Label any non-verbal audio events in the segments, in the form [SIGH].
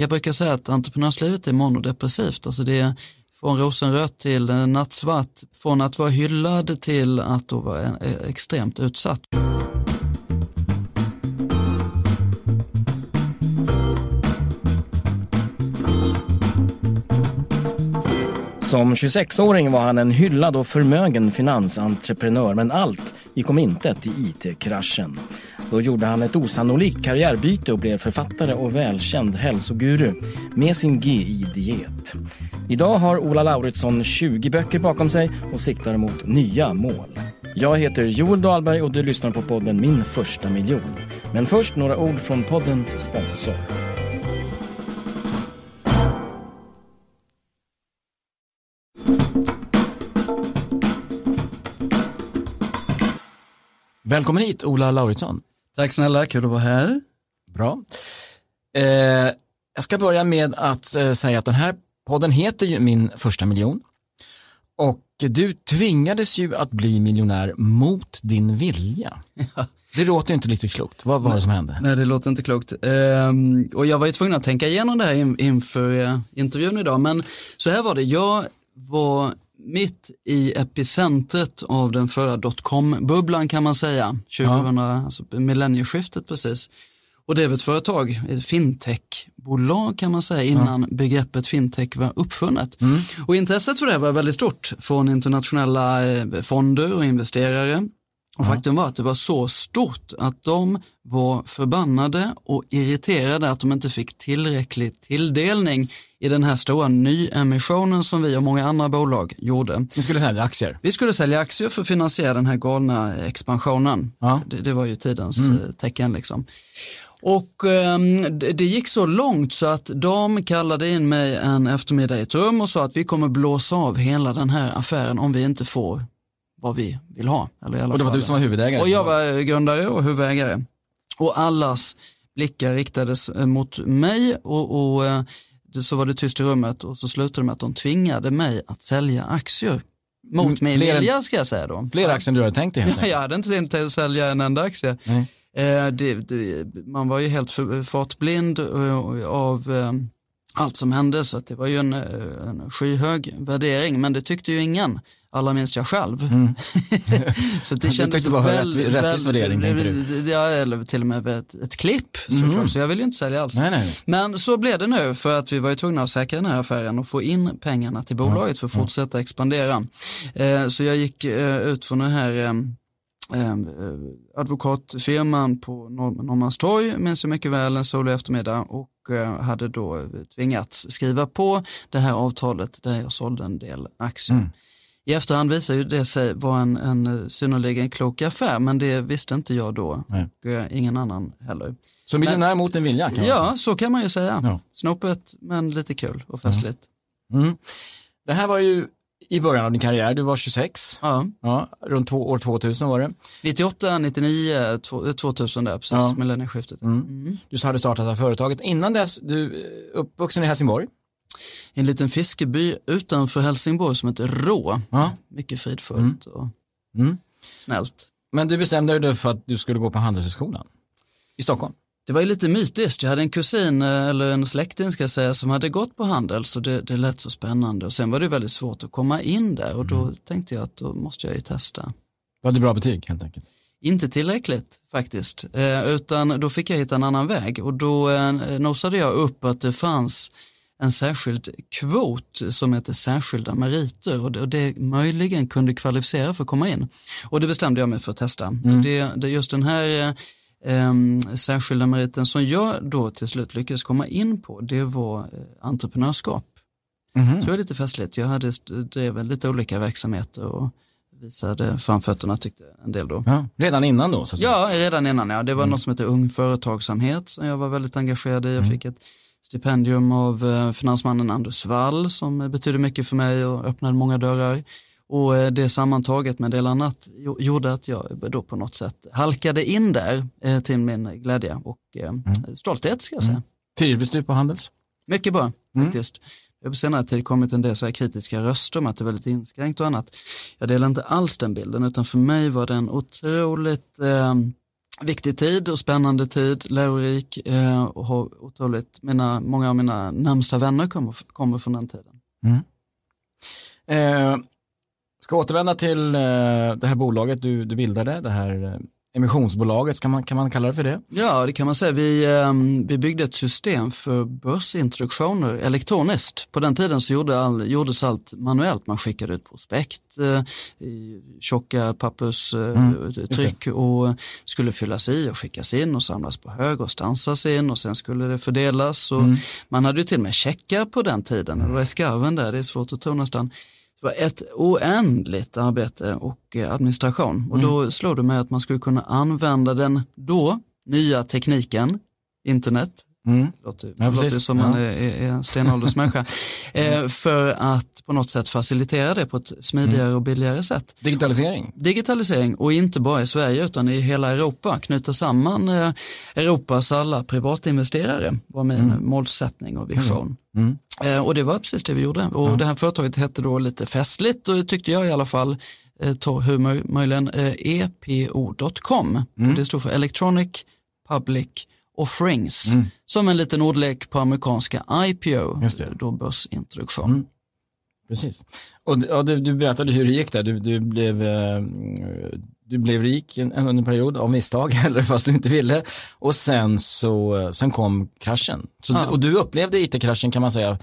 Jag brukar säga att entreprenörslivet är monodepressivt, alltså det är från rosenrött till nattsvart, från att vara hyllad till att då vara eh, extremt utsatt. Som 26-åring var han en hyllad och förmögen finansentreprenör men allt gick om intet i IT-kraschen. Då gjorde han ett osannolikt karriärbyte och blev författare och välkänd hälsoguru med sin GI-diet. Idag har Ola Lauritsson 20 böcker bakom sig och siktar mot nya mål. Jag heter Joel Dahlberg och du lyssnar på podden Min första miljon. Men först några ord från poddens sponsor. Välkommen hit Ola Lauritsson. Tack snälla, kul att vara här. Bra. Eh, jag ska börja med att eh, säga att den här podden heter ju Min första miljon. Och du tvingades ju att bli miljonär mot din vilja. Ja. Det låter inte lite klokt. Vad var det som hände? Nej, det låter inte klokt. Ehm, och jag var ju tvungen att tänka igenom det här in, inför eh, intervjun idag. Men så här var det, jag var mitt i epicentret av den förra dotcom-bubblan kan man säga, 2000, ja. alltså millennieskiftet precis. Och det är ett företag, ett fintechbolag kan man säga innan ja. begreppet fintech var uppfunnet. Mm. Och intresset för det var väldigt stort från internationella eh, fonder och investerare. Och faktum var att det var så stort att de var förbannade och irriterade att de inte fick tillräcklig tilldelning i den här stora nyemissionen som vi och många andra bolag gjorde. Ni skulle sälja aktier? Vi skulle sälja aktier för att finansiera den här galna expansionen. Ja. Det, det, var ju tidens mm. Eh, tecken liksom. Och eh, det gick så långt så att de kallade in mig en eftermiddag i ett rum och sa att vi kommer blåsa av hela den här affären om vi inte får vad vi vill ha. Eller i alla och det var fall. du som var huvudägare? Och jag var grundare och huvudägare. Och allas blickar riktades eh, mot mig och, och eh, så var det tyst i rummet och så slutade det med att de tvingade mig att sälja aktier. Mot mm, min vilja ska jag säga då. Fler aktier än du hade tänkt dig? Ja, jag hade inte tänkt att sälja en enda aktie. Eh, det, det, man var ju helt fartblind eh, av allt som hände så att det var ju en, eh, en skyhög värdering men det tyckte ju ingen allra minst jag själv. Mm. [LAUGHS] så det kändes du tyckte det var väl, rättvis, rättvis värdering tänkte du? Ja, eller till och med ett, ett klipp såklart, mm. så jag vill ju inte sälja alls. Nej, nej. Men så blev det nu för att vi var ju tvungna att säkra den här affären och få in pengarna till bolaget för att fortsätta expandera. Eh, så jag gick eh, ut från den här eh, eh advokatfirman på Norrmalmstorg, minns jag mycket väl, en solig eftermiddag och eh, hade då tvingats skriva på det här avtalet där jag sålde en del aktier. Mm. I efterhand visar ju det sig vara en, en synnerligen klok affär, men det visste inte jag då Nej. och eh, ingen annan heller. Så miljonär mot en vilja? Kan ja, så kan man ju säga. Ja. Snopet, men lite kul och festligt. Mm. Mm. Det här var ju i början av din karriär, du var 26, ja. Ja, runt två, år 2000 var det. 98, 99, 2000 där, precis, ja. millennieskiftet. Mm. Mm. Du hade startat det här företaget. Innan dess, du är uppvuxen i Helsingborg en liten fiskeby utanför Helsingborg som heter Rå. Ja. Mycket fridfullt mm. och mm. snällt. Men du bestämde dig för att du skulle gå på Handelshögskolan i Stockholm? Det var ju lite mytiskt. Jag hade en kusin, eh, eller en släkting ska jag säga, som hade gått på handel så det, det lät så spännande. Och sen var det väldigt svårt att komma in där och då mm. tänkte jag att då måste jag ju testa. Var det bra betyg helt enkelt? Inte tillräckligt faktiskt, eh, utan då fick jag hitta en annan väg och då eh, nosade jag upp att det fanns en särskild kvot som heter särskilda meriter och det, och det möjligen kunde kvalificera för att komma in. Och det bestämde jag mig för att testa. Mm. Det, det just den här eh, särskilda meriten som jag då till slut lyckades komma in på, det var eh, entreprenörskap. Mm. Så det var lite festligt. Jag hade drev lite olika verksamheter och visade framfötterna tyckte en del då. Ja, redan innan då? Så ja, redan innan. Ja. Det var mm. något som heter Ung Företagsamhet som jag var väldigt engagerad i. Jag mm. fick ett stipendium av eh, finansmannen Anders Wall som betyder mycket för mig och öppnade många dörrar. Och eh, det sammantaget med del annat gjorde att jag då på något sätt halkade in där eh, till min glädje och mm. stolthet ska jag säga. Mm. Trivdes du på Handels? Mycket bra mm. faktiskt. Det har på senare tid kommit en del så här kritiska röster om att det är väldigt inskränkt och annat. Jag delar inte alls den bilden utan för mig var det en otroligt eh, viktig tid och spännande tid, lärorik eh, och har otroligt, mina, många av mina närmsta vänner kommer, kommer från den tiden. Mm. Eh, ska återvända till eh, det här bolaget du, du bildade, det här eh, emissionsbolaget, kan man, kan man kalla det för det? Ja, det kan man säga. Vi, ehm, vi byggde ett system för börsintroduktioner elektroniskt. På den tiden så gjorde all, gjordes allt manuellt. Man skickade ut prospekt eh, i tjocka papperstryck mm, och skulle fyllas i och skickas in och samlas på hög och stansas in och sen skulle det fördelas. Och mm. Man hade ju till och med checkar på den tiden. Var i skarven där, det är svårt att tro nästan. Det var ett oändligt arbete och eh, administration och då mm. slog det mig att man skulle kunna använda den då nya tekniken, internet, Mm. Låter, ja, låter som man ja. är, är en stenåldersmänniska. [LAUGHS] eh, för att på något sätt facilitera det på ett smidigare mm. och billigare sätt. Digitalisering? Digitalisering och inte bara i Sverige utan i hela Europa. Knyta samman eh, Europas alla privatinvesterare var min mm. målsättning och vision. Mm. Eh, och det var precis det vi gjorde. Och det här företaget hette då lite festligt och tyckte jag i alla fall eh, torrhumor möjligen, eh, epo.com. Mm. Det stod för Electronic Public Offerings, mm. som en liten ordlek på amerikanska IPO, då börsintroduktion. Mm. Precis. Och, och du, du, berättade hur det gick där, du, du blev, eh, du blev rik en, en period av misstag, [LAUGHS] eller fast du inte ville. Och sen, så, sen kom kraschen. Så, ja. Och du upplevde it-kraschen kan man säga Eh,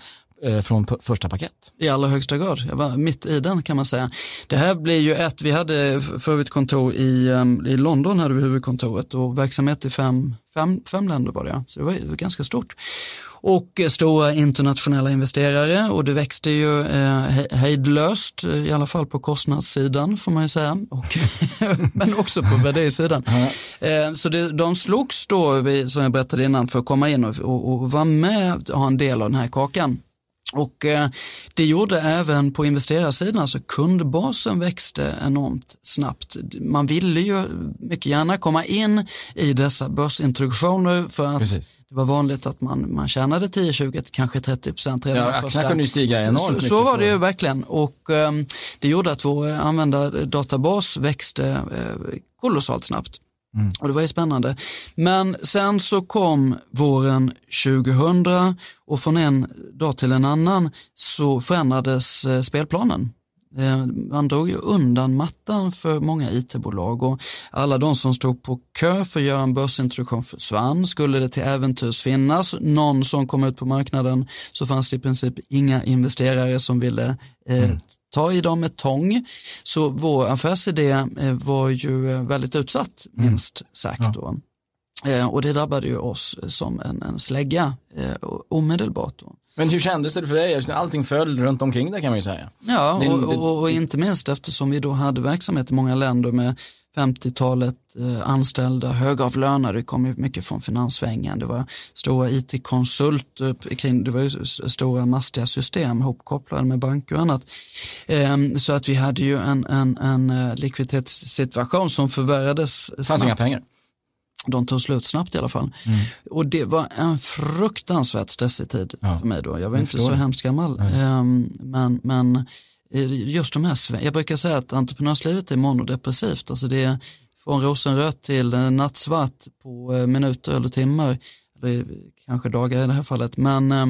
från första paket. I allra högsta grad, jag var mitt i den kan man säga. Det här blir ju ett, vi hade för övrigt kontor i, i London, hade vi huvudkontoret och verksamhet i fem, fem, fem länder var det, så det var, ganska stort. Och stora internationella investerare och det växte ju eh, hejdlöst, i alla fall på kostnadssidan får man ju säga, och, [LAUGHS] men också på värderingssidan. eh, så det, de slogs då, som jag berättade innan, för att komma in och, och, och vara med och ha en del av den här kakan. Och eh, det gjorde även på investerarsidan, alltså kundbasen växte enormt snabbt. Man ville ju mycket gärna komma in i dessa börsintroduktioner för att Precis. det var vanligt att man, man tjänade 10, 20, kanske 30 procent redan ja, första. kunde ju stiga enormt Så, så var det ju verkligen och um, det gjorde att vår användardatabas växte uh, kolossalt snabbt. Mm. Och det var ju spännande. Men sen så kom våren 2000 och från en dag till en annan så förändrades eh, spelplanen. Eh, man drog ju undan mattan för många it-bolag och alla de som stod på kö för att göra en börsintroduktion försvann. Skulle det till äventyrs finnas någon som kom ut på marknaden så fanns det i princip inga investerare som ville eh, mm ta i dem med tång. Så vår affärsidé eh, var ju eh, väldigt utsatt, mm. minst sagt. Då. Eh, och det drabbade ju oss som en, en slägga omedelbart. Då. Men hur kändes det för dig? Allting föll runt omkring det kan man ju säga. Ja, och, och, och, inte minst eftersom vi då hade verksamhet i många länder med 50-talet eh, anställda, högavlönade, det kom ju mycket från finanssvängen. Det var stora it-konsulter, det var ju stora mastiga system hopkopplade med banker och annat. Eh, så att vi hade ju en, en, en eh, likviditetssituation som förvärrades. Det fanns inga pengar. De tog slut snabbt i alla fall. Mm. Och det var en fruktansvärt stressig tid ja. för mig då. Jag var jag inte så hemskt gammal. Mm. men, men just de här, jag brukar säga att entreprenörslivet är monodepressivt, alltså det är från rosenrött till nattsvart på eh, minuter eller timmar, eller kanske dagar i det här fallet, men eh,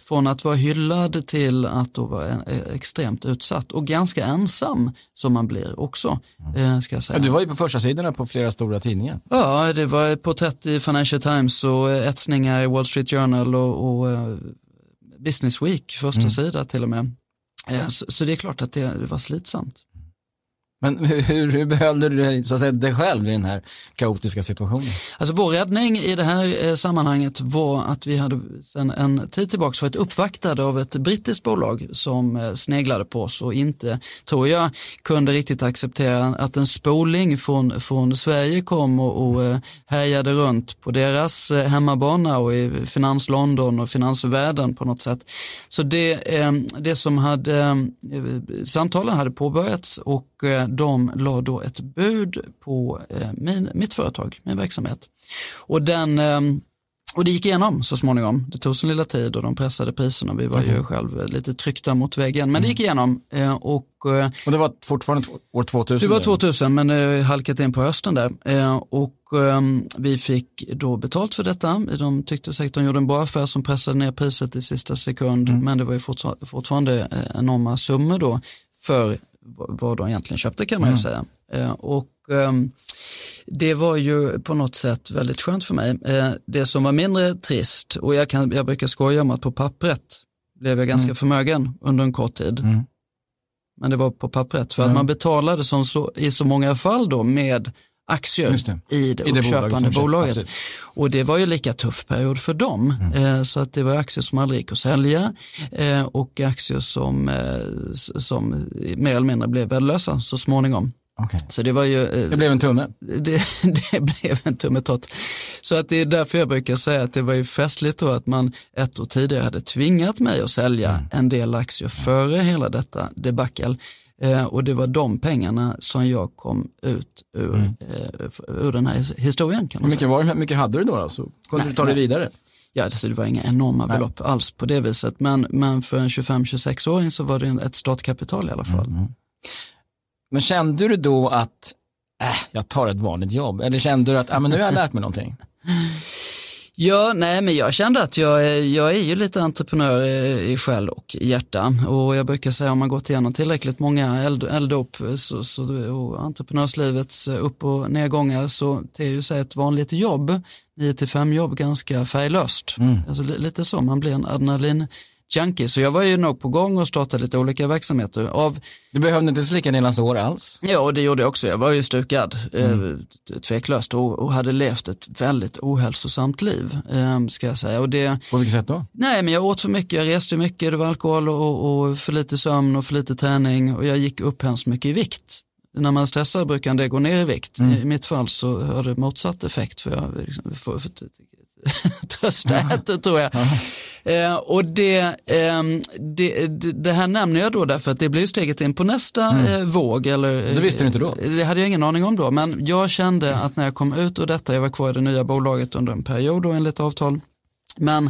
från att vara hyllad till att då vara eh, extremt utsatt och ganska ensam som man blir också. Mm. Ska jag säga. Du var ju på första sidorna på flera stora tidningar. Ja, det var porträtt i Financial Times och etsningar i Wall Street Journal och, och Business Week, första mm. sida till och med. Eh, så, så, det är klart att det, det var slitsamt. Men [LAUGHS] hur, hur behöll du så att säga, dig själv i den här kaotiska situationen? Alltså vår räddning i det här eh, sammanhanget var att vi hade sedan en tid tillbaka varit uppvaktade av ett brittiskt bolag som eh, sneglade på oss och inte, tror jag, kunde riktigt acceptera att en spoling från, från Sverige kom och, och eh, härjade runt på deras eh, hemmabana och i finans London och finansvärlden på något sätt. Så det, eh, det som hade, eh, samtalen hade påbörjats och de la då ett bud på eh, min, mitt företag, min verksamhet. Och den, eh, och det gick igenom så småningom. Det tog sin lilla tid och de pressade priserna. Vi var Okej. ju själv lite tryckta mot väggen. Men det gick igenom. Eh, och, Och det var fortfarande år 2000? det var nu? 2000 men det halkat in på hösten där. Och vi fick då betalt för detta. De tyckte säkert de gjorde en bra affär som pressade ner priset i sista sekund. Men det var ju fortfar- fortfarande enorma summor då för vad de egentligen köpte kan man ju säga. Eh, och ehm, det var ju på något sätt väldigt skönt för mig. Eh, det som var mindre trist, och jag, kan, jag brukar skoja om att på pappret blev jag ganska förmögen under en kort tid. Mm. Men det var på pappret, för att Ja. man betalade som så, i så många fall då med aktier det. i det bolaget uppköpande köpte, bolaget. absolut. Och det var ju lika tuff period för dem. Mm. Eh, så att det var aktier som aldrig gick att sälja eh, och aktier som, eh, som mer eller mindre blev värdelösa så småningom. Okej. Så det var ju eh, Det blev en tumme. [LAUGHS] det, det blev en tummetott. Så att det är därför jag brukar säga att det var ju festligt då att man ett år tidigare hade tvingat mig att sälja Mm. en del aktier före hela detta debacle. Eh, och det var de pengarna som jag kom ut ur, eh, f- ur den här his- historien. Kan Mm. Hur man mycket, var, hur mycket hade du då? då? Så kunde Nej, du ta dig nej. vidare? Ja, alltså det var inga enorma belopp alls på det viset. Men, men för en 25-26-åring så var det ett startkapital i alla fall. Mm. Men kände du då att, äh, jag tar ett vanligt jobb? Eller kände du att, äh, men nu har jag lärt mig någonting? [LAUGHS] Ja, nej men jag kände att jag, är- jag är ju lite entreprenör eh, i själ och i hjärta och jag brukar säga om man gått igenom tillräckligt många eld, elddop så, så, och entreprenörslivets upp och nedgångar så ter ju sig ett vanligt jobb, 9 till 5 jobb ganska färglöst. Alltså, li, lite så, man blir en adrenalin junkie. Så jag var ju nog på gång och startade lite olika verksamheter. Av Du behövde inte slicka dina sår alls? Ja, och det gjorde jag också. Jag var ju stukad, Mm. eh, tveklöst, och, och hade levt ett väldigt ohälsosamt liv, eh, ska jag säga. Och det, På vilket sätt då? nej, men jag åt för mycket, jag reste mycket, det var alkohol och, och för lite sömn och för lite träning och jag gick upp hemskt mycket i vikt. När man stressar brukar det gå ner i vikt. Mm. I mitt fall så har det motsatt effekt för jag liksom, [LAUGHS] äter tror jag. Eh, och det, ehm, det, det, här nämner jag då därför att det blir steget in på nästa eh, våg. Eller, Mm. Det visste du inte då? eh, Det hade jag ingen aning om då, men jag kände att när jag kom ut ur detta, jag var kvar i det nya bolaget under en period då enligt avtal, men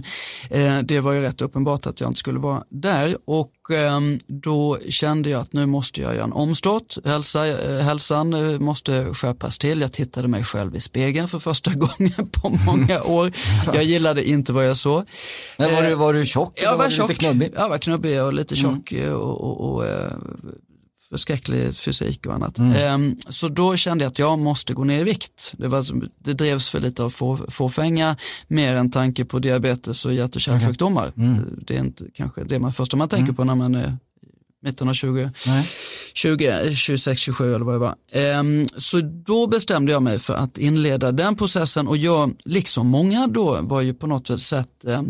eh, det var ju rätt uppenbart att jag inte skulle vara där och ehm, då kände jag att nu måste jag göra en omstart. Hälsa, eh, hälsan eh, måste skärpas till. Jag tittade mig själv i spegeln för första [LAUGHS] gången på många år. Jag gillade inte vad jag såg. Nej, var, Eh, du, var du tjock Jag var du tjock, lite knubbig? jag var knubbig och lite tjock eh, och, och, och eh, förskräcklig fysik och annat. Ehm, så då kände jag att jag måste gå ner i vikt. Det, var, det drevs för lite av få, fåfänga, mer än tanke på diabetes och hjärt och kärlsjukdomar. Det är inte kanske det man första man tänker på när man är mitten av 20. Nej. 20, 26, 27 eller vad det var. Ehm, så då bestämde jag mig för att inleda den processen och jag, liksom många då, var ju på något sätt eh,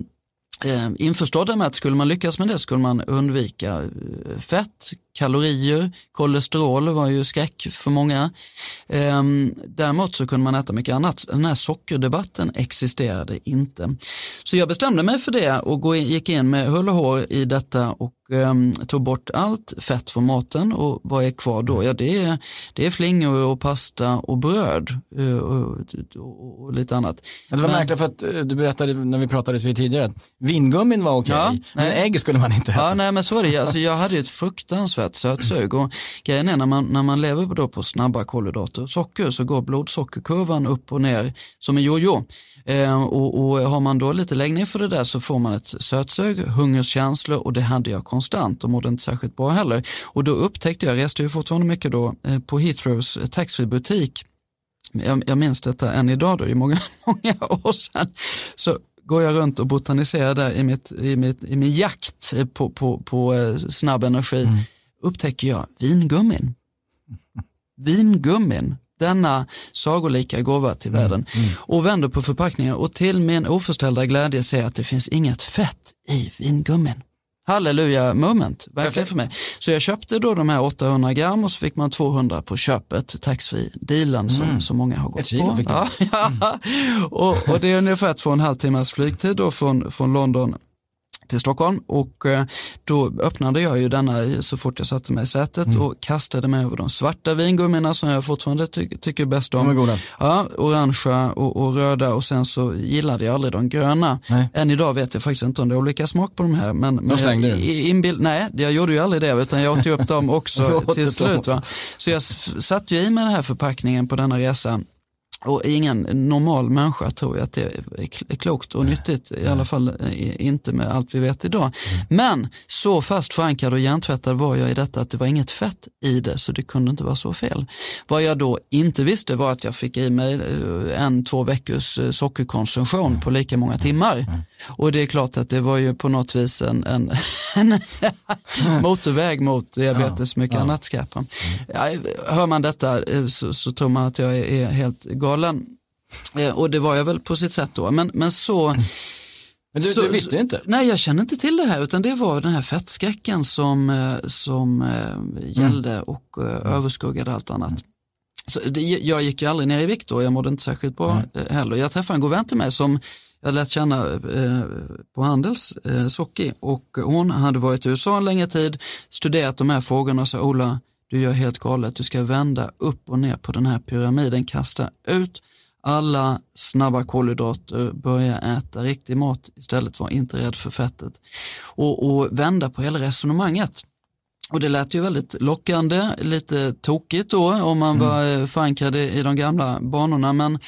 eh, införstådda med att skulle man lyckas med det skulle man undvika eh, fett, kalorier, kolesterol var ju skräck för många. Ehm, däremot så kunde man äta mycket annat. Den här sockerdebatten existerade inte. Så jag bestämde mig för det och gick in med hull och hår i detta och ehm, tog bort allt fett från maten och vad är kvar då? Ja, det är, det är flingor och pasta och bröd eh, och, och, och lite annat. Det var Men- märkligt för att eh, du berättade när vi pratades vid tidigare att vingummin var okej, Ja, men nej. ägg skulle man inte äta. Ja, nej men så är det. Alltså, jag hade ju ett fruktansvärt sötsug och grejen är när man, när man lever då på snabba kolhydrater och socker så går blodsockerkurvan upp och ner som en jojo. Eh, och, och har man då lite läggning för det där så får man ett sötsug, hungerskänslor och det hade jag konstant och mådde inte särskilt bra heller. Och då upptäckte jag, reste ju fortfarande mycket då eh, på Heathrows taxfree butik jag, jag minns detta än idag då, det är många, [LAUGHS] många år sedan, så går jag runt och botaniserar där i, mitt, i, mitt, i min jakt på, på, på eh, snabb energi, mm upptäcker jag vingummin. [LAUGHS] Vingummin, denna sagolika gåva till världen. Och vänder på förpackningen och till min oförställda glädje ser jag att det finns inget fett i vingummin. Halleluja moment, verkligen för mig. Så jag köpte då de här 800 gram och så fick man 200 på köpet, taxfree dealen som så många har gått Ett kilo på. Ja, [LAUGHS] ja. Och, och det är ungefär två och en halv timmas flygtid då från, från London till Stockholm och eh, då öppnade jag ju denna så fort jag satte mig i sätet mm. och kastade mig över de svarta vingummorna som jag fortfarande ty tycker bäst om. De Ja, orangea och, och, röda och sen så gillade jag aldrig de gröna. Nej. Än idag vet jag faktiskt inte om det är olika smak på de här. Men, de slängde du? Inbild, nej, jag gjorde ju aldrig det utan jag åt ju upp dem [LAUGHS] också till slut. Va? Så jag satte ju i mig den här förpackningen på denna resa och ingen normal människa tror jag att det är klokt och nyttigt, i alla fall eh, inte med allt vi vet idag. Mm. Men så fast förankrad och hjärntvättad var jag i detta att det var inget fett i det så det kunde inte vara så fel. Vad jag då inte visste var att jag fick i mig eh, en, två veckors eh, sockerkonsumtion mm. på lika många timmar. Mm. Och det är klart att det var ju på något vis en, en, [LAUGHS] en motorväg mot diabetes, mycket ja. annat skräp. Hör man detta så, så tror man att jag är helt galen galen. Eh, och det var jag väl på sitt sätt då. Men, men så... Men du, så, du visste inte? Nej, jag kände inte till det här utan det var den här fettskräcken som, eh, som gällde mm. och äh, överskuggade allt annat. Så det, jag gick ju aldrig ner i vikt då, jag mådde inte särskilt bra mm. heller. Jag träffade en god vän till mig som jag lärt känna eh, på Handels, eh, Socki, och hon hade varit i USA en längre tid, studerat de här frågorna och sa Ola, du gör helt galet, du ska vända upp och ner på den här pyramiden, kasta ut alla snabba kolhydrater, börja äta riktig mat istället, var inte rädd för fettet. Och, och vända på hela resonemanget. Och det lät ju väldigt lockande, lite tokigt då om man mm. var mm. förankrad i de gamla banorna. Men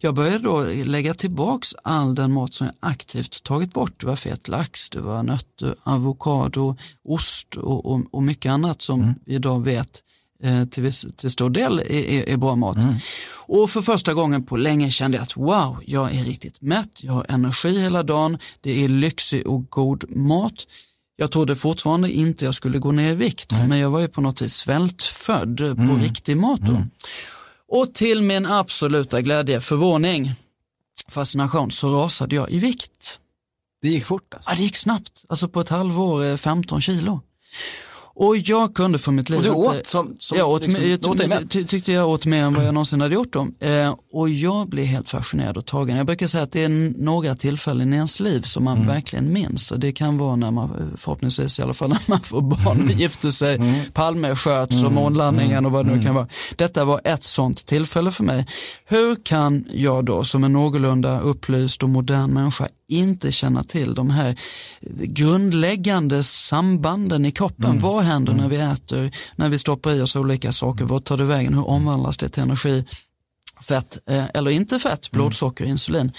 jag började då lägga tillbaks all den mat som jag aktivt tagit bort. Det var fet lax, det var nötter, avokado, ost och, och, och mycket annat som mm. vi idag vet eh, till, viss, till stor del är, är, är bra mat. Mm. Och för första gången på länge kände jag att wow, jag är riktigt mätt, jag har energi hela dagen, det är lyxig och god mat. Jag trodde fortfarande inte jag skulle gå ner i vikt, Nej. men jag var ju på något vis svältfödd mm. på riktig mat. Mm. Och till min absoluta glädje, förvåning, fascination så rasade jag i vikt. Det gick fort alltså? Ja, det gick snabbt. Alltså på ett halvår 15 kilo. Och jag kunde för mitt liv... Och du åt som, som jag åt, liksom, jag ty, tyckte jag åt mer än vad jag någonsin hade gjort. Då. Eh, och jag blev helt fascinerad och tagen. Jag brukar säga att det är några tillfällen i ens liv som man mm. verkligen minns. Och det kan vara när man, förhoppningsvis i alla fall [LAUGHS] när man får barn och gifter sig, mm. Palme sköts och mm. månlandningen och vad det nu mm. kan vara. Detta var ett sånt tillfälle för mig. Hur kan jag då som en någorlunda upplyst och modern människa inte känna till de här grundläggande sambanden i kroppen. Mm. Vad händer när vi äter, när vi stoppar i oss olika saker, vad tar det vägen, hur omvandlas det till energi, fett eh, eller inte fett, mm. blodsocker, insulin.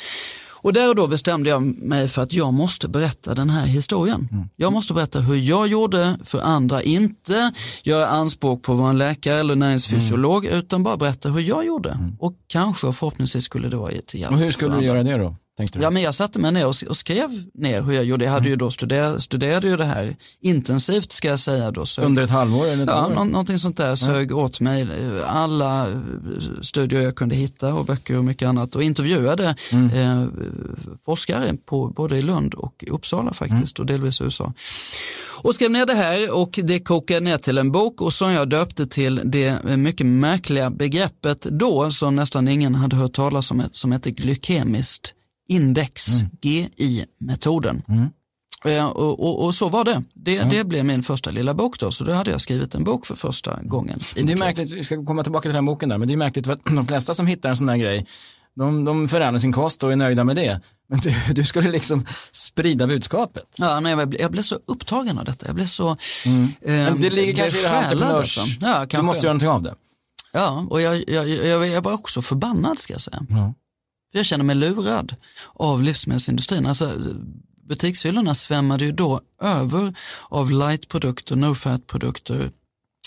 Och där och då bestämde jag mig för att jag måste berätta den här historien. Mm. Jag måste berätta hur jag gjorde för andra, inte göra anspråk på att vara en läkare eller näringsfysiolog, mm. utan bara berätta hur jag gjorde. Mm. Och kanske och förhoppningsvis skulle det vara till hjälp. Och hur skulle du göra det då? Ja, men jag satte mig ner och, och, skrev ner hur jag gjorde. Jag hade mm. ju då studerat, studerade ju det här intensivt ska jag säga. Då, sög, Under ett halvår? Eller ett ja, nå, någonting sånt där. Sög ja. åt mig alla studier jag kunde hitta och böcker och mycket annat och intervjuade mm. eh, forskare på, både i Lund och Uppsala faktiskt mm. och delvis USA. Och skrev ner det här och det kokade ner till en bok och som jag döpte till det mycket märkliga begreppet då som nästan ingen hade hört talas om som heter glykemiskt index, mm. GI-metoden. Mm. Eh, och, och, och, så var det. Det, mm. det blev min första lilla bok då, så då hade jag skrivit en bok för första gången. Det är märkligt, vi ska komma tillbaka till den boken där, men det är märkligt för att [CLEARS THROAT] de flesta som hittar en sån här grej, de, de förändrar sin kost och är nöjda med det. Men du, du skulle liksom sprida budskapet. Ja, nej, jag, blev, jag blev så upptagen av detta. Jag blev så... Mm. Eh, men det ligger kanske i det här entreprenörs... Alltså. Ja, du måste göra någonting av det. Ja, och jag, jag, jag, jag var också förbannad ska jag säga. Ja. Jag känner mig lurad av livsmedelsindustrin. Alltså, butikshyllorna svämmade ju då över av lightprodukter, no-fat-produkter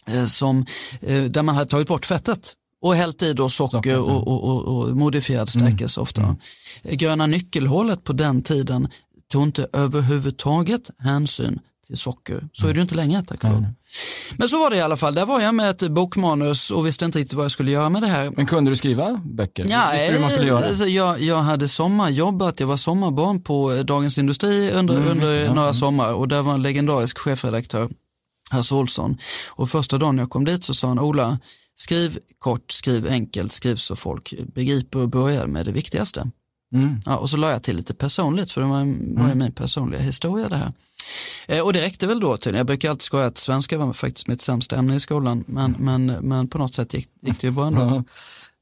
eh, eh, där man hade tagit bort fettet och hällt i då socker och, och, och, och modifierad stärkelse mm. ofta. Mm. Gröna nyckelhålet på den tiden tog inte överhuvudtaget hänsyn till socker. Så är det ju inte längre tack mm. Men så var det i alla fall. Där var jag med ett bokmanus och visste inte riktigt vad jag skulle göra med det här. Men kunde du skriva böcker? Ja, visste du hur man skulle göra? Alltså, jag, jag hade sommarjobbat, jag var sommarbarn på Dagens Industri under, mm, under några mm. sommar och där var en legendarisk chefredaktör, Hasse Olsson. Och första dagen jag kom dit så sa han, Ola, skriv kort, skriv enkelt, skriv så folk begriper och börjar med det viktigaste. Mm. Ja, och så la jag till lite personligt för det var, var mm. min personliga historia det här. Eh, och det räckte väl då tydligen. Jag brukar alltid skoja att svenska var faktiskt mitt sämsta ämne i skolan men, men, men på något sätt gick, gick det ju bra ändå.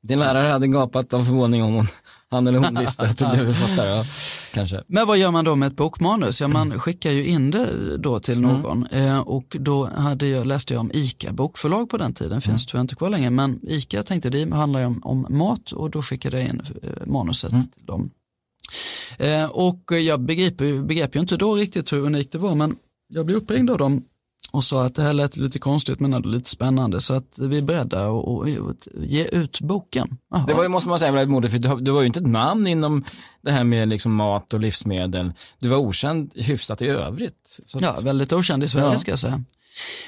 Din lärare hade gapat av förvåning om hon, han eller hon visste att du blev [LAUGHS] författare. Ja, kanske. Men vad gör man då med ett bokmanus? Ja, man skickar ju in det då till mm. någon mm. och då hade jag, läste jag om ICA bokförlag på den tiden, finns mm. tyvärr inte kvar längre, men ICA tänkte det handlar ju om, om mat och då skickade jag in eh, manuset mm. till dem. Eh, och jag begriper, begrep ju inte då riktigt hur unikt det var, men jag blev uppringd av dem och sa att det här lät lite konstigt men ändå lite spännande så att vi är beredda att ge ut boken. Aha. Det var ju, måste man säga, väldigt modigt för du, du var ju inte ett namn inom det här med liksom mat och livsmedel. Du var okänd hyfsat i övrigt. Att... Ja, väldigt okänd i Sverige ja. ska jag säga.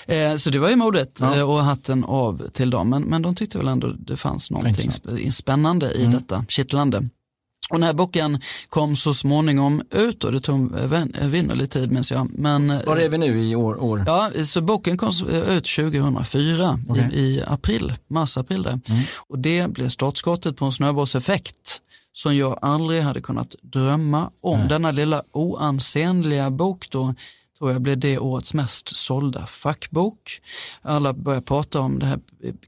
Eh, så det var ju modigt ja. Eh, och hatten av till dem men, men de tyckte väl ändå det fanns någonting spännande i mm. detta, kittlande. Och den här boken kom så småningom ut och det tog vinnerlig tid minns jag. Men, Var är vi nu i år? år? Ja, så boken kom ut 2004 okay. i, i, april, mars-april. Mm. Och det blev startskottet på en snöbollseffekt som jag aldrig hade kunnat drömma om. Nej. Denna lilla oansenliga bok då tror jag blev det årets mest sålda fackbok. Alla börjar prata om det här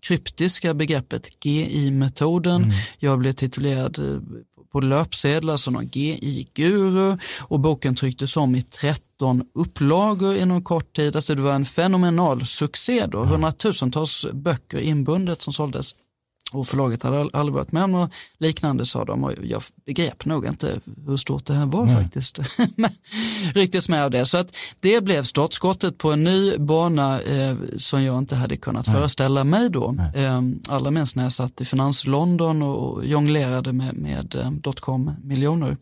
kryptiska begreppet GI-metoden. Mm. Jag blev titulerad eh, på löpsedlar som någon GI-guru och boken trycktes om i 13 upplagor inom kort tid. Alltså det var en fenomenal succé då, hundratusentals böcker inbundet som såldes. Och förlaget hade aldrig varit med om något liknande sa de och jag begrep nog inte hur stort det här var Nej. faktiskt. [LAUGHS] Rycktes med av det. Så att det blev startskottet på en ny bana eh, som jag inte hade kunnat Nej. föreställa mig då. Eh, allra minst när jag satt i Finans London och jonglerade med, med eh, dotcom-miljoner.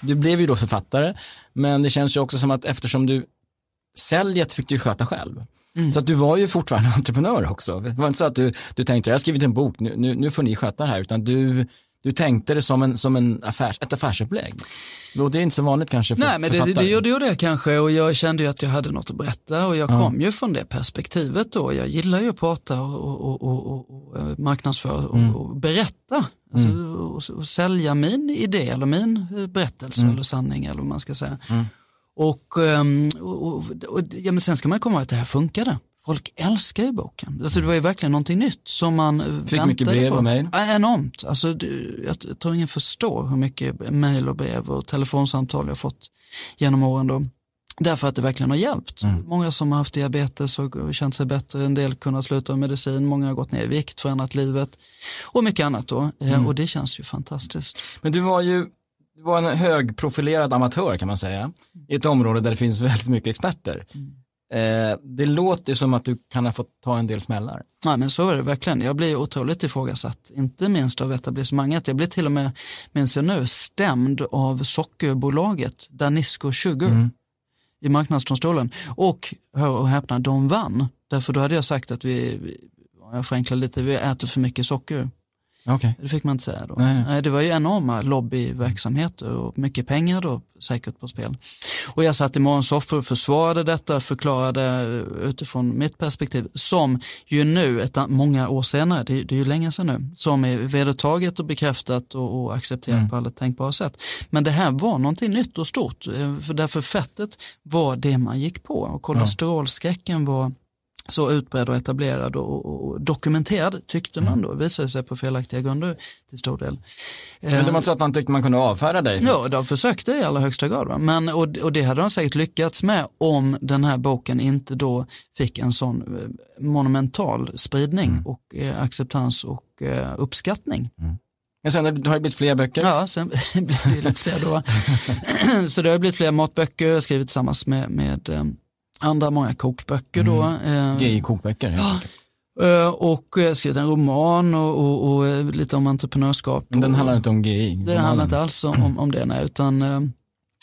Du blev ju då författare, men det känns ju också som att eftersom du säljet fick du sköta själv. Mm. Så att du var ju fortfarande [LAUGHS] entreprenör också. Det var inte så att du, du tänkte, jag har skrivit en bok, nu, nu, nu får ni sköta det här, utan du, du tänkte det som, en, som en affärs, ett affärsupplägg. Och det är inte så vanligt kanske för Nej, men det, det, det gjorde jag kanske och jag kände ju att jag hade något att berätta och jag ja. kom ju från det perspektivet då. Jag gillar ju att prata och, och, och, och, eh, marknadsföra och, mm. och berätta. Alltså, mm. och, sälja min idé eller min eh, berättelse mm. eller sanning eller vad man ska säga. Mm. Och, ehm, och, och, och, ja, men sen ska man komma ihåg att det här funkade. Folk älskar ju boken. Alltså, det var ju verkligen någonting nytt som man Fick mycket brev och mejl? enormt. Alltså, jag tror ingen förstår hur mycket mejl och brev och telefonsamtal jag fått genom åren. Då. Därför att det verkligen har hjälpt. Mm. Många som har haft diabetes och känt sig bättre, en del kunnat sluta med medicin, många har gått ner i vikt, förändrat livet och mycket annat då. Eh, mm. Och det känns ju fantastiskt. Men du var ju var en högprofilerad amatör kan man säga, i ett område där det finns väldigt mycket experter. Mm. Eh, det låter som att du kan ha fått ta en del smällar. Ja, men så är det verkligen. Jag blir otroligt ifrågasatt, inte minst av etablissemanget. Jag blir till och med, minns jag nu, stämd av sockerbolaget Danisco Sugar mm. i marknadsdomstolen. Och, hör och häpna, de vann. Därför då hade jag sagt att vi, jag förenklar lite, vi äter för mycket socker. Okay. Det fick man inte säga då. Nej. Det var ju enorma lobbyverksamheter och mycket pengar då säkert på spel. Och jag satt i morgonsoffor och försvarade detta, förklarade eh, utifrån mitt perspektiv som ju nu, ett, många år senare, det, det är ju länge sedan nu, som är vedertaget och bekräftat och, och accepterat mm. på alla tänkbara sätt. Men det här var någonting nytt och stort, eh, för därför fettet var det man gick på och kolesterolskräcken var så utbredd och etablerad och, och dokumenterad tyckte man då, visade sig på felaktiga grunder till stor del. Men det var så att man tyckte man kunde avfärda dig? Ja, de försökte i allra högsta grad. Va? Men, och, och det hade de säkert lyckats med om den här boken inte då fick en sån eh, monumental spridning mm. och eh, acceptans och eh, uppskattning. Mm. Men sen har det blivit fler böcker? Ja, sen [LAUGHS] blev det lite fler då. [LAUGHS] så det har blivit fler matböcker, skrivit tillsammans med, med eh, andra många kokböcker då. Mm. GI-kokböcker helt ja. Eh, och skrivit en roman och, och, och, eh, lite om entreprenörskap. Men den handlar inte om GI? Den handlar inte alls om, om det, nej, utan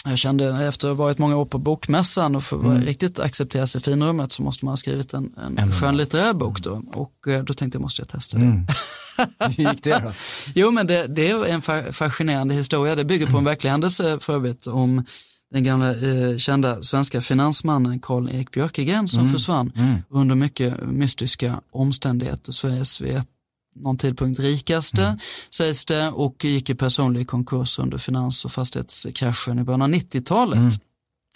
jag kände efter att ha varit många år på bokmässan och för att mm. riktigt accepteras i finrummet så måste man ha skrivit en, en mm. skönlitterär bok då. Och då tänkte jag måste jag testa det. Mm. [LAUGHS] Hur gick det då? jo men det, det, är en fascinerande historia. Det bygger på en [CLEARS THROAT] verklig händelse för övrigt om den gamla eh, kända svenska finansmannen Karl Erik Björkegren som mm. försvann mm. under mycket mystiska omständigheter. Sveriges vid någon tidpunkt rikaste mm. sägs det och gick i personlig konkurs under finans och fastighetskraschen i början av 90-talet. Mm.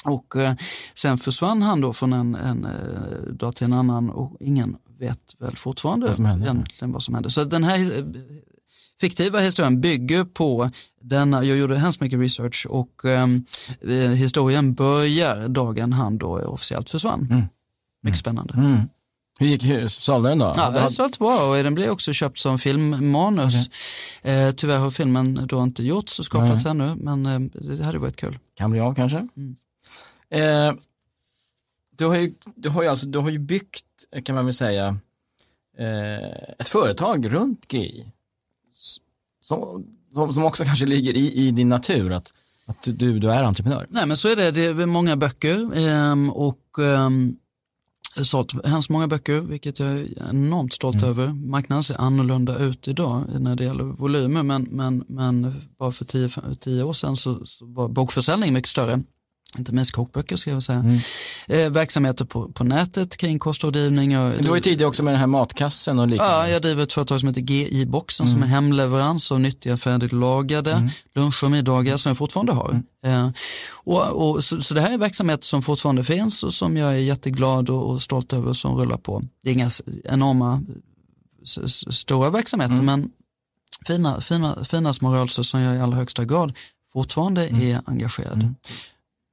Och eh, sen försvann han då från en, en eh, dag till en annan och ingen vet väl fortfarande vad som hände. egentligen vad som hände. Så den här eh, fiktiva historien bygger på denna, jag gjorde hemskt mycket research och ehm, eh, historien börjar dagen han då officiellt försvann. Mm. Mycket mm. spännande. Mm. Hur gick sålde den då? Ja, den sålt bra och den blev också köpt som filmmanus. Okay. Eh, tyvärr har filmen då inte gjorts och skapats mm. ännu, men eh, det hade varit kul. Kan bli av kanske. Mm. Eh, du, har ju, du, har ju alltså, du har ju byggt, kan man väl säga, eh, ett företag runt GI. Som, som också kanske ligger i, i din natur, att, att du, du är entreprenör. Nej men så är det, det är många böcker eh, och eh, sålt hemskt många böcker, vilket jag är enormt stolt mm. över. Marknaden ser annorlunda ut idag när det gäller volymer, men, men, men bara för tio, tio år sedan så, så var bokförsäljningen mycket större inte minst kokböcker ska jag säga. Mm. Eh, verksamheter på, på nätet kring kostrådgivning. Och, du var ju tidigare också med den här matkassen och liknande. Ja, jag driver ett företag som heter GI-boxen mm. som är hemleverans av nyttiga färdiglagade mm. luncher och middagar som jag fortfarande har. Mm. Eh, och, och, så, så, det här är verksamheter som fortfarande finns och som jag är jätteglad och, och stolt över som rullar på. Det är inga enorma stora verksamheter mm. men fina, fina, fina små rörelser som jag i allra högsta grad fortfarande mm. är engagerad.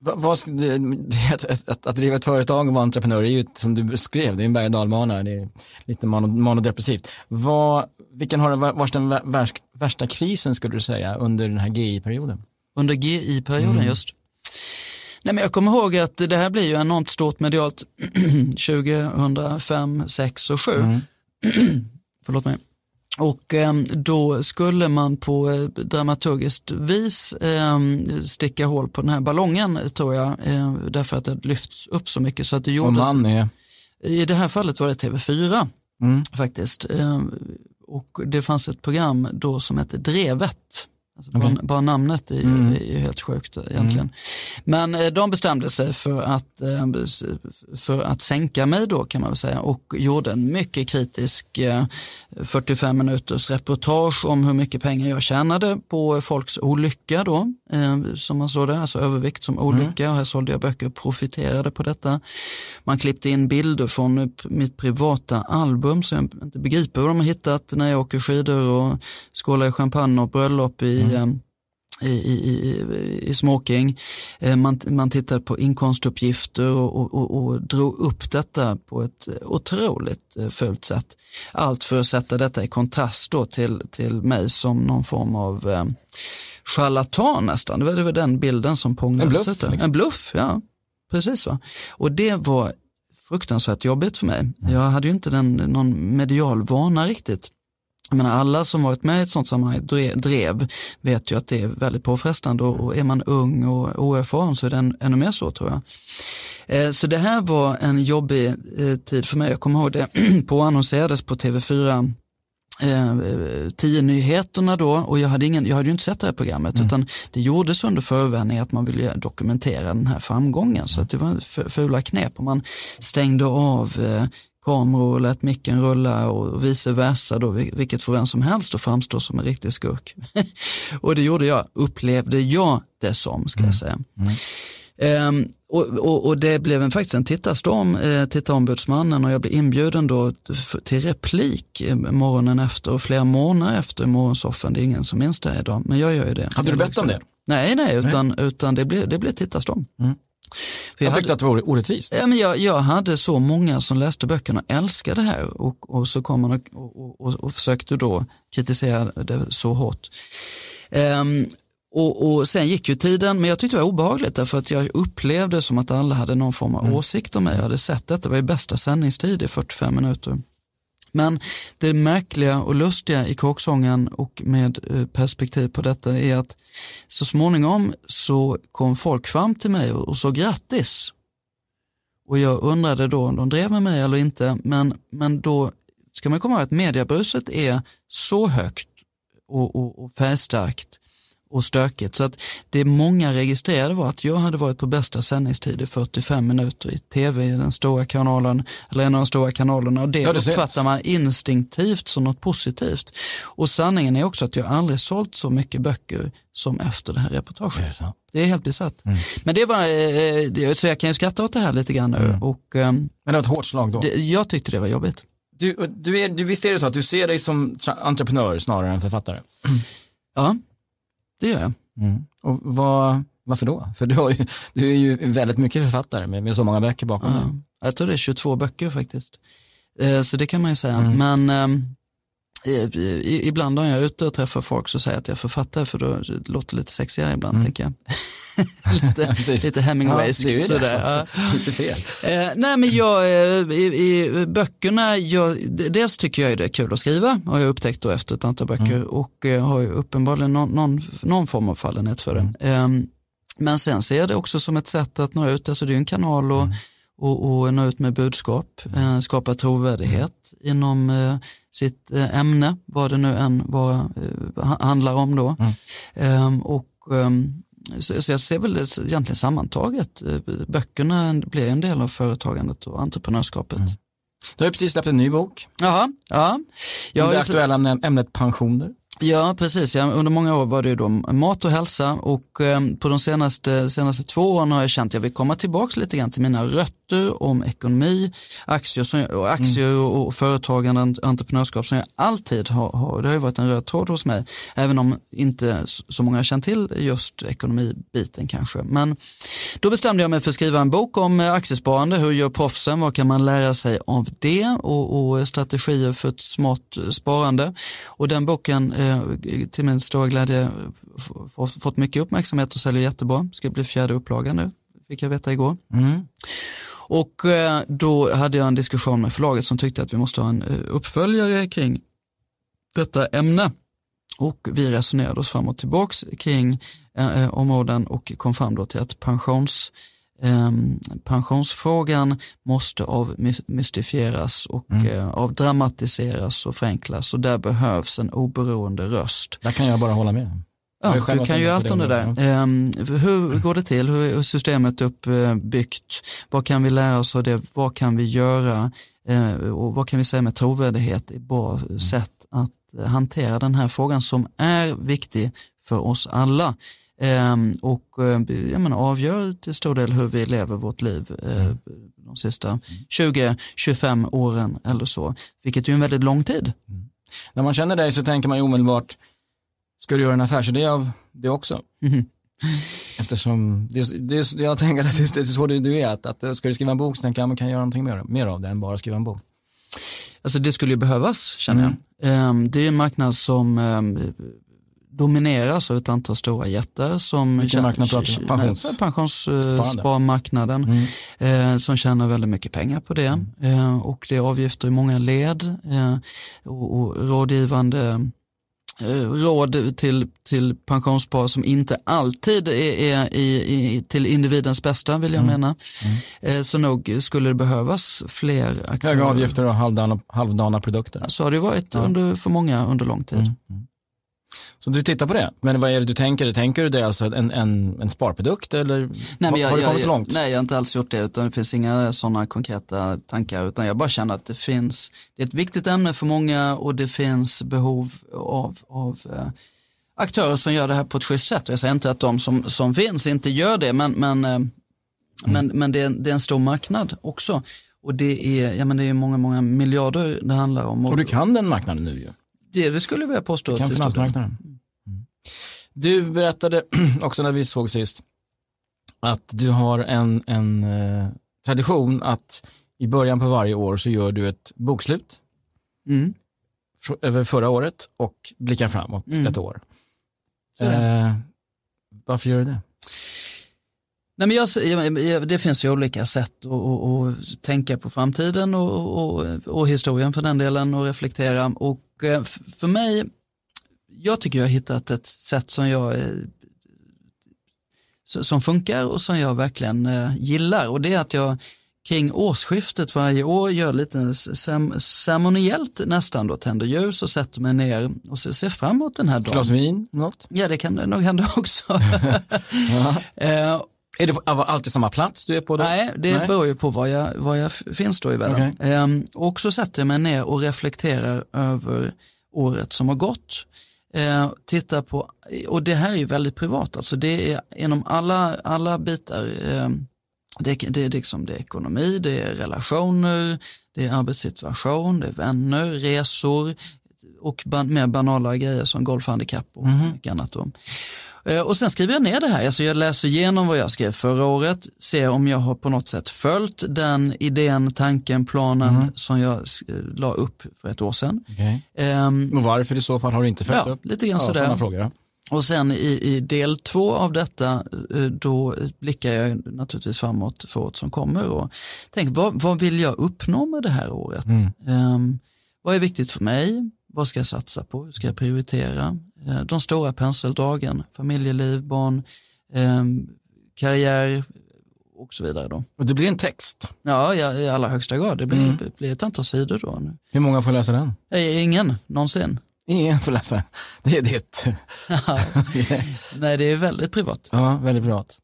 Vad, [LAUGHS] att, att, att, att driva ett företag och vara entreprenör är ju som du beskrev, det är en berg och dalbana, det är lite manodepressivt. Vad, vilken har varit den värsta, värsta krisen skulle du säga under den här GI-perioden? Under GI-perioden mm. just? Nej, men jag kommer ihåg att det här blir ju enormt stort medialt [CLEARS THROAT] 2005, 6 och 7. Mm. [CLEARS THROAT] Förlåt mig. Och eh, då skulle man på eh, dramaturgiskt vis eh, sticka hål på den här ballongen tror jag. Eh, därför att det lyfts upp så mycket så att det gjordes. Och man är? I det här fallet var det TV4 mm. faktiskt. Ehm, och det fanns ett program då som hette Drevet. Alltså okay. bara, bara, namnet är, mm. är helt sjukt egentligen. Mm. Men eh, de bestämde sig för att, för att sänka mig då kan man väl säga och gjorde en mycket kritisk 45 minuters reportage om hur mycket pengar jag tjänade på folks olycka då, eh, som man såg det, alltså övervikt som olycka mm. och här sålde jag böcker och profiterade på detta. Man klippte in bilder från mitt privata album så jag inte begriper vad de har hittat när jag åker skidor och skålar i champagne och bröllop i mm. I, i, i, i smoking. Eh, man, man tittade på inkomstuppgifter och, och, och, drog upp detta på ett otroligt eh, fult sätt. Allt för att sätta detta i kontrast då till, till mig som någon form av eh, charlatan nästan. Det var, det var den bilden som pånglades. En bluff? Liksom. En bluff, ja. Precis. Va? Och det var fruktansvärt jobbigt för mig. Mm. Jag hade ju inte den, någon medial vana riktigt. Jag menar, alla som varit med i ett sånt sammanhang drev vet ju att det är väldigt påfrestande och är man ung och oerfaren så är det ännu mer så tror jag. Eh, så det här var en jobbig eh, tid för mig. Jag kommer ihåg det påannonserades [CLEARS THROAT] på TV4 eh, tio nyheterna då och jag hade, ingen, jag hade ju inte sett det här programmet mm. utan det gjordes under förevändning att man ville dokumentera den här framgången så att det var fula knep och man stängde av kameror och lät micken rulla och vice versa då, vilket får vem som helst att framstå som en riktig skurk. [LAUGHS] och det gjorde jag, upplevde jag det som, ska jag mm. säga. Mm. Um, och, och, och, det blev en, faktiskt en tittarstorm, eh, tittarombudsmannen och jag blev inbjuden då till replik eh, morgonen efter och flera månader efter morgonsoffan. Det är ingen som minns det idag, men jag gör ju det. Hade du bett om det? Nej, nej, utan, nej. utan det, blev, det blev tittarstorm. Mm. Jag, jag tyckte hade, att det var orättvist. Ja, men jag, jag hade så många som läste böckerna och älskade det här och, och så kom man och, och, och, och försökte då kritisera det så hårt. Um, och, och, sen gick ju tiden, men jag tyckte det var obehagligt därför att jag upplevde som att alla hade någon form av mm. åsikt om mig. Jag hade sett detta, det var ju bästa sändningstid i 45 minuter. Men det märkliga och lustiga i kåksången och med eh, perspektiv på detta är att så småningom så kom folk fram till mig och sa grattis. Och jag undrade då om de drev med mig eller inte, men, men då ska man komma ihåg att mediebruset är så högt och, och, och färgstarkt och stökigt. Så att det många registrerade var att jag hade varit på bästa sändningstid i 45 minuter i tv i den stora kanalen, eller en av de stora kanalerna och det, Ja, det uppfattar man instinktivt som något positivt. Och sanningen är också att jag aldrig sålt så mycket böcker som efter det här reportaget. Är det sant? Det är helt besatt. Mm. Men det var, eh, det, så jag kan ju skratta åt det här lite grann nu Mm. och ehm, Men det var ett hårt slag då. det, jag tyckte det var jobbigt. Du, du är, visst är det så att du ser dig som entreprenör snarare än författare? Ja, det gör jag. Och vad, varför då? För du, har ju, du är ju väldigt mycket författare med, med så många böcker bakom dig. Ja, jag tror det är 22 böcker faktiskt. Eh, Så det kan man ju säga. Mm. Men ehm, ibland när jag är ute och träffar folk så säger jag att jag är författare för då det låter lite sexigare ibland Mm. tänker jag. [LAUGHS] lite, [LAUGHS] lite Hemingwayskt. Ja, det det, sådär. [LAUGHS] fel. Eh, nej men jag, eh, i, i böckerna, jag, dels tycker jag det är kul att skriva, har jag upptäckt då efter ett antal böcker Mm. och eh, har ju uppenbarligen någon, någon, någon form av fallenhet för det. Mm. Eh, men sen ser jag det också som ett sätt att nå ut, alltså det är ju en kanal och, Mm. Och, och nå ut med budskap, eh, skapa trovärdighet inom eh, sitt eh, ämne, vad det nu än vad, eh, ha- handlar om då. Mm. Ehm, och, ehm, så, så jag ser väl det egentligen sammantaget, eh, böckerna blir en del av företagandet och entreprenörskapet. Mm. Du har precis släppt en ny bok Jaha, ja. om har det aktuella ämne- ämnet pensioner. Ja, precis. Ja, under många år var det ju då mat och hälsa och eh, på de senaste, senaste två åren har jag känt att jag vill komma tillbaka lite grann till mina rötter om ekonomi, aktier, och, aktier och, och företagande, entreprenörskap som jag alltid har, har, det har ju varit en röd tråd hos mig, även om inte så många har känt till just ekonomibiten kanske. Men då bestämde jag mig för att skriva en bok om eh, aktiesparande, hur gör proffsen, vad kan man lära sig av det och, och strategier för ett smart eh, sparande. Och den boken, eh, till min stora glädje, fått mycket uppmärksamhet och säljer jättebra. Ska bli fjärde upplagan nu, fick jag veta igår. Mm. Och eh, då hade jag en diskussion med förlaget som tyckte att vi måste ha en eh, uppföljare kring detta ämne. Och vi resonerade oss fram och tillbaks kring eh, eh, områden och kom fram då till att pensions, eh, pensionsfrågan måste avmystifieras och Mm. eh, avdramatiseras och förenklas och där behövs en oberoende röst. Där kan jag bara hålla med. Ja, du kan ju allt om det där. Ehm, hur går det till? Hur är systemet uppbyggt? Vad kan vi lära oss av det? Vad kan vi göra? Eh, och vad kan vi säga med trovärdighet? är bra sätt att hantera den här frågan som är viktig för oss alla. Ehm, och eh, jag menar, avgör till stor del hur vi lever vårt liv eh, de sista 20-25 åren eller så. Vilket är en väldigt lång tid. När man känner dig så tänker man ju omedelbart, ska du göra en affärsidé av det också? Mhm. Eftersom, det, det, jag tänker att det, det är så du, du är, att, att ska du skriva en bok så tänker jag, man kan göra någonting mer, mer av det än bara skriva en bok. Alltså det skulle ju behövas känner jag. Ehm, Det är en marknad som ehm, domineras av ett antal stora jättar som Vilken marknad? Pensions- pensionssparmarknaden Mm. eh, som tjänar väldigt mycket pengar på det eh, och det är avgifter i många led eh, och, och rådgivande råd till, till pensionspar som inte alltid är, är i, i, till individens bästa vill jag Mm. mena. Eh, Så nog skulle det behövas fler aktörer. Höga avgifter och halvdana, halvdana produkter. Så har det varit Ja. under, för många under lång tid. Mm. Mm. Så du tittar på det, men vad är det du tänker? Tänker du det alltså en, en, en sparprodukt eller Nej, har, jag, har du jag, kommit så långt? Nej, jag har inte alls gjort det utan det finns inga sådana konkreta tankar utan jag bara känner att det finns, det är ett viktigt ämne för många och det finns behov av, av eh, aktörer som gör det här på ett schysst sätt. Och jag säger inte att de som, som finns inte gör det men, men, eh, men, men det, är, det är en stor marknad också. Och det är, ja, men det är många, många miljarder det handlar om. Och du kan den marknaden nu ju. Det skulle vilja påstå. Du kan finansmarknaden. Mm. Du berättade [CLEARS THROAT] också när vi såg sist att du har en, en eh, tradition att i början på varje år så gör du ett bokslut Mm. över förra året och blickar framåt Mm. ett år. Eh, varför gör du det? Nej, men jag, jag, jag, det finns ju olika sätt att, att, att tänka på framtiden och, och, och historien för den delen och reflektera. Och eh, för mig, jag tycker jag har hittat ett sätt som jag eh, som funkar och som jag verkligen eh, gillar och det är att jag kring årsskiftet varje år gör lite ceremoniellt nästan då, tänder ljus och sätter mig ner och ser fram emot den här dagen. Glas vin, något? Ja, det kan det nog hända också. [LAUGHS] [LAUGHS] eh, är det alltid samma plats du är på då? Nej, det Nej. beror ju på var jag, var jag finns då i världen. Okay. Ehm, och så sätter jag mig ner och reflekterar över året som har gått. Ehm, titta på, och det här är ju väldigt privat, alltså det är inom alla, alla bitar. Ehm, det, det, är liksom, det är ekonomi, det är relationer, det är arbetssituation, det är vänner, resor och ban, mer banala grejer som golfhandikapp och mm. mycket annat. Då. Eh, och sen skriver jag ner det här, alltså jag läser igenom vad jag skrev förra året, ser om jag har på något sätt följt den idén, tanken, planen mm. som jag la upp för ett år sedan. Okay. Um, och varför i så fall har du inte följt ja, upp? Lite grann ja, sådär. Frågor, Och sen i, i, del två av detta, eh, då blickar jag naturligtvis framåt för året som kommer och tänker vad, vad vill jag uppnå med det här året? Mm. Um, vad är viktigt för mig? Vad ska jag satsa på? Hur ska jag prioritera? Eh, de stora penseldragen, familjeliv, barn, eh, karriär och så vidare. Då. Och det blir en text? Ja, i allra högsta grad. Det blir, mm. blir ett antal sidor då. Hur många får läsa den? Ingen, någonsin. Ingen får läsa Det är ditt. [LAUGHS] Nej, det är väldigt privat. Ja, väldigt privat.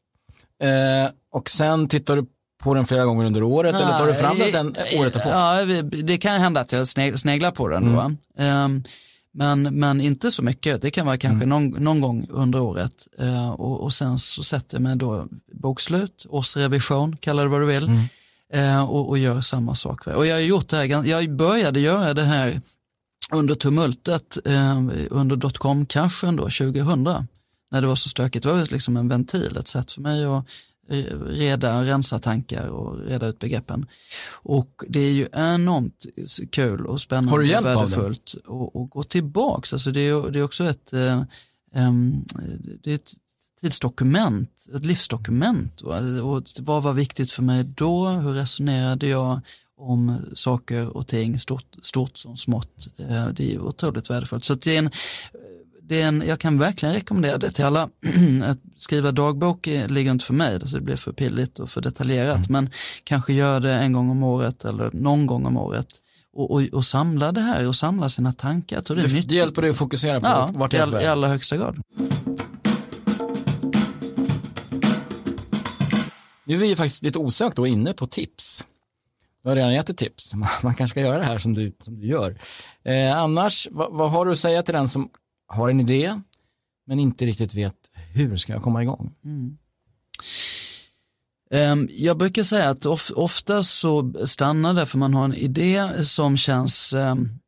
Eh, och sen tittar du på den flera gånger under året ja, eller tar du fram den sen året därpå? Ja, det kan hända att jag sneglar på den. Mm. Då. Um, men, men inte så mycket, det kan vara kanske mm. någon, någon gång under året. Uh, och, och, sen så sätter jag mig då bokslut, årsrevision, kalla det vad du vill. Mm. Uh, och, och, gör samma sak. Och jag har gjort det här, jag började göra det här under tumultet uh, under dotcom-kraschen då 2000 när det var så stökigt. Det var liksom en ventil, ett sätt för mig att reda, rensa tankar och reda ut begreppen. Och det är ju enormt kul och spännande Har du hjälp och värdefullt att gå tillbaks. Alltså det, är, det är också ett, um, det är ett tidsdokument, ett livsdokument. Och vad var viktigt för mig då? Hur resonerade jag om saker och ting, stort, stort som smått? Eh, det är otroligt värdefullt. Så det är en det är en, jag kan verkligen rekommendera det till alla. [CLEARS THROAT] att skriva dagbok ligger inte för mig, alltså det blir för pilligt och för detaljerat. Mm. Men kanske gör det en gång om året eller någon gång om året. Och, och, och samla det här och samla sina tankar. det, det, det hjälper dig att fokusera på ja, vart i, all, i allra högsta grad. Nu är vi faktiskt lite osökt då inne på tips. Du har redan gett ett tips. [LAUGHS] Man kanske ska göra det här som du, som du gör. Eh, annars, vad, vad, har du att säga till den som har en idé men inte riktigt vet hur ska jag komma igång. Mm. Ehm, jag brukar säga att of, ofta så stannar det för man har en idé som känns um,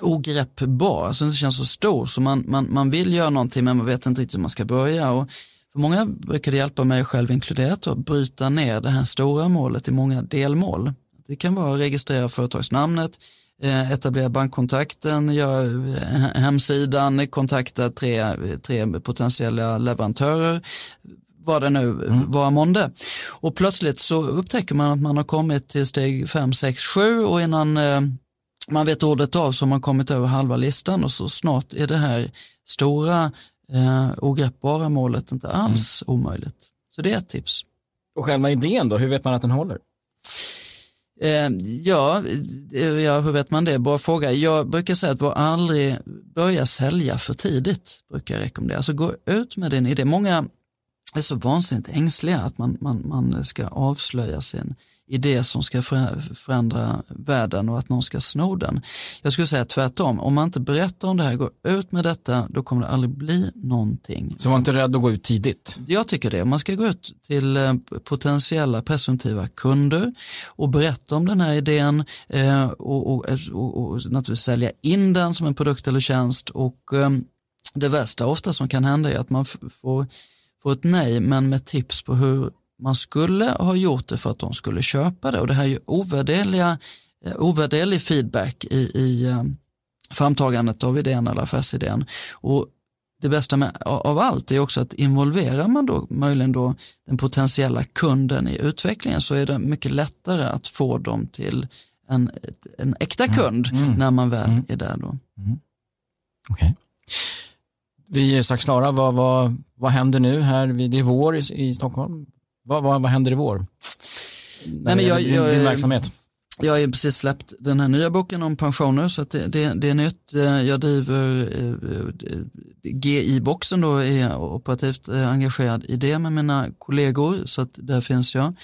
ogreppbar, som inte känns så stor. Så man, man, man vill göra någonting men man vet inte riktigt hur man ska börja. Och för många brukar det hjälpa mig själv inkluderat att bryta ner det här stora målet i många delmål. Det kan vara att registrera företagsnamnet, etablera bankkontakten, göra hemsidan, kontakta tre, tre potentiella leverantörer, vad det nu mm. var månde. Och plötsligt så upptäcker man att man har kommit till steg 5, 6, 7 och innan eh, man vet ordet av så har man kommit över halva listan och så snart är det här stora eh, ogreppbara målet inte alls mm. omöjligt. Så det är ett tips. Och själva idén då, hur vet man att den håller? Eh, ja, eh, ja, hur vet man det? Bra fråga. Jag brukar säga att var aldrig börja sälja för tidigt, brukar jag rekommendera. Alltså gå ut med din idé. Många är så vansinnigt ängsliga att man, man, man ska avslöja sin idé som ska förändra världen och att någon ska sno den. Jag skulle säga tvärtom, om man inte berättar om det här, går ut med detta, då kommer det aldrig bli någonting. Så var inte rädd att gå ut tidigt? Jag tycker det. Man ska gå ut till eh, potentiella presumtiva kunder och berätta om den här idén eh, och, och, och, och naturligtvis sälja in den som en produkt eller tjänst och eh, det värsta ofta som kan hända är att man får, får ett nej men med tips på hur man skulle ha gjort det för att de skulle köpa det och det här är ju ovärderliga, eh, ovärderlig feedback i, i eh, framtagandet av idén eller affärsidén. Och det bästa med, av allt är också att involverar man då möjligen då den potentiella kunden i utvecklingen så är det mycket lättare att få dem till en, en äkta mm. kund mm. Mm. när man väl mm. är där. Då. Mm. Okay. Vi är strax klara. Vad, vad, vad händer nu här? Det är vår i, i Stockholm. Vad, vad, vad händer i vår? Nej, men jag, din, jag, din verksamhet? Jag har precis släppt den här nya boken om pensioner så det, det, det, är nytt. Jag driver GI-boxen då, är operativt engagerad i det med mina kollegor så att där finns jag.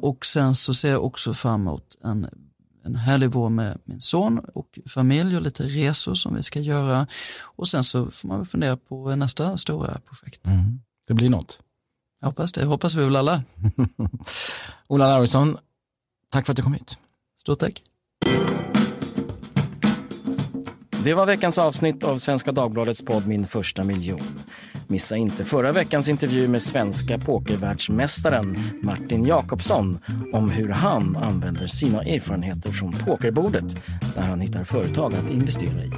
Och sen så ser jag också fram emot en en härlig vår med min son och familj och lite resor som vi ska göra. Och sen så får man fundera på nästa stora projekt. Mm. Det blir något. Jag hoppas det, hoppas vi väl alla. Ola [LAUGHS] Lauritsson, tack för att du kom hit. Stort tack. Det var veckans avsnitt av Svenska Dagbladets podd Min första miljon. Missa inte förra veckans intervju med svenska pokervärldsmästaren Martin Jakobsson om hur han använder sina erfarenheter från pokerbordet när han hittar företag att investera i.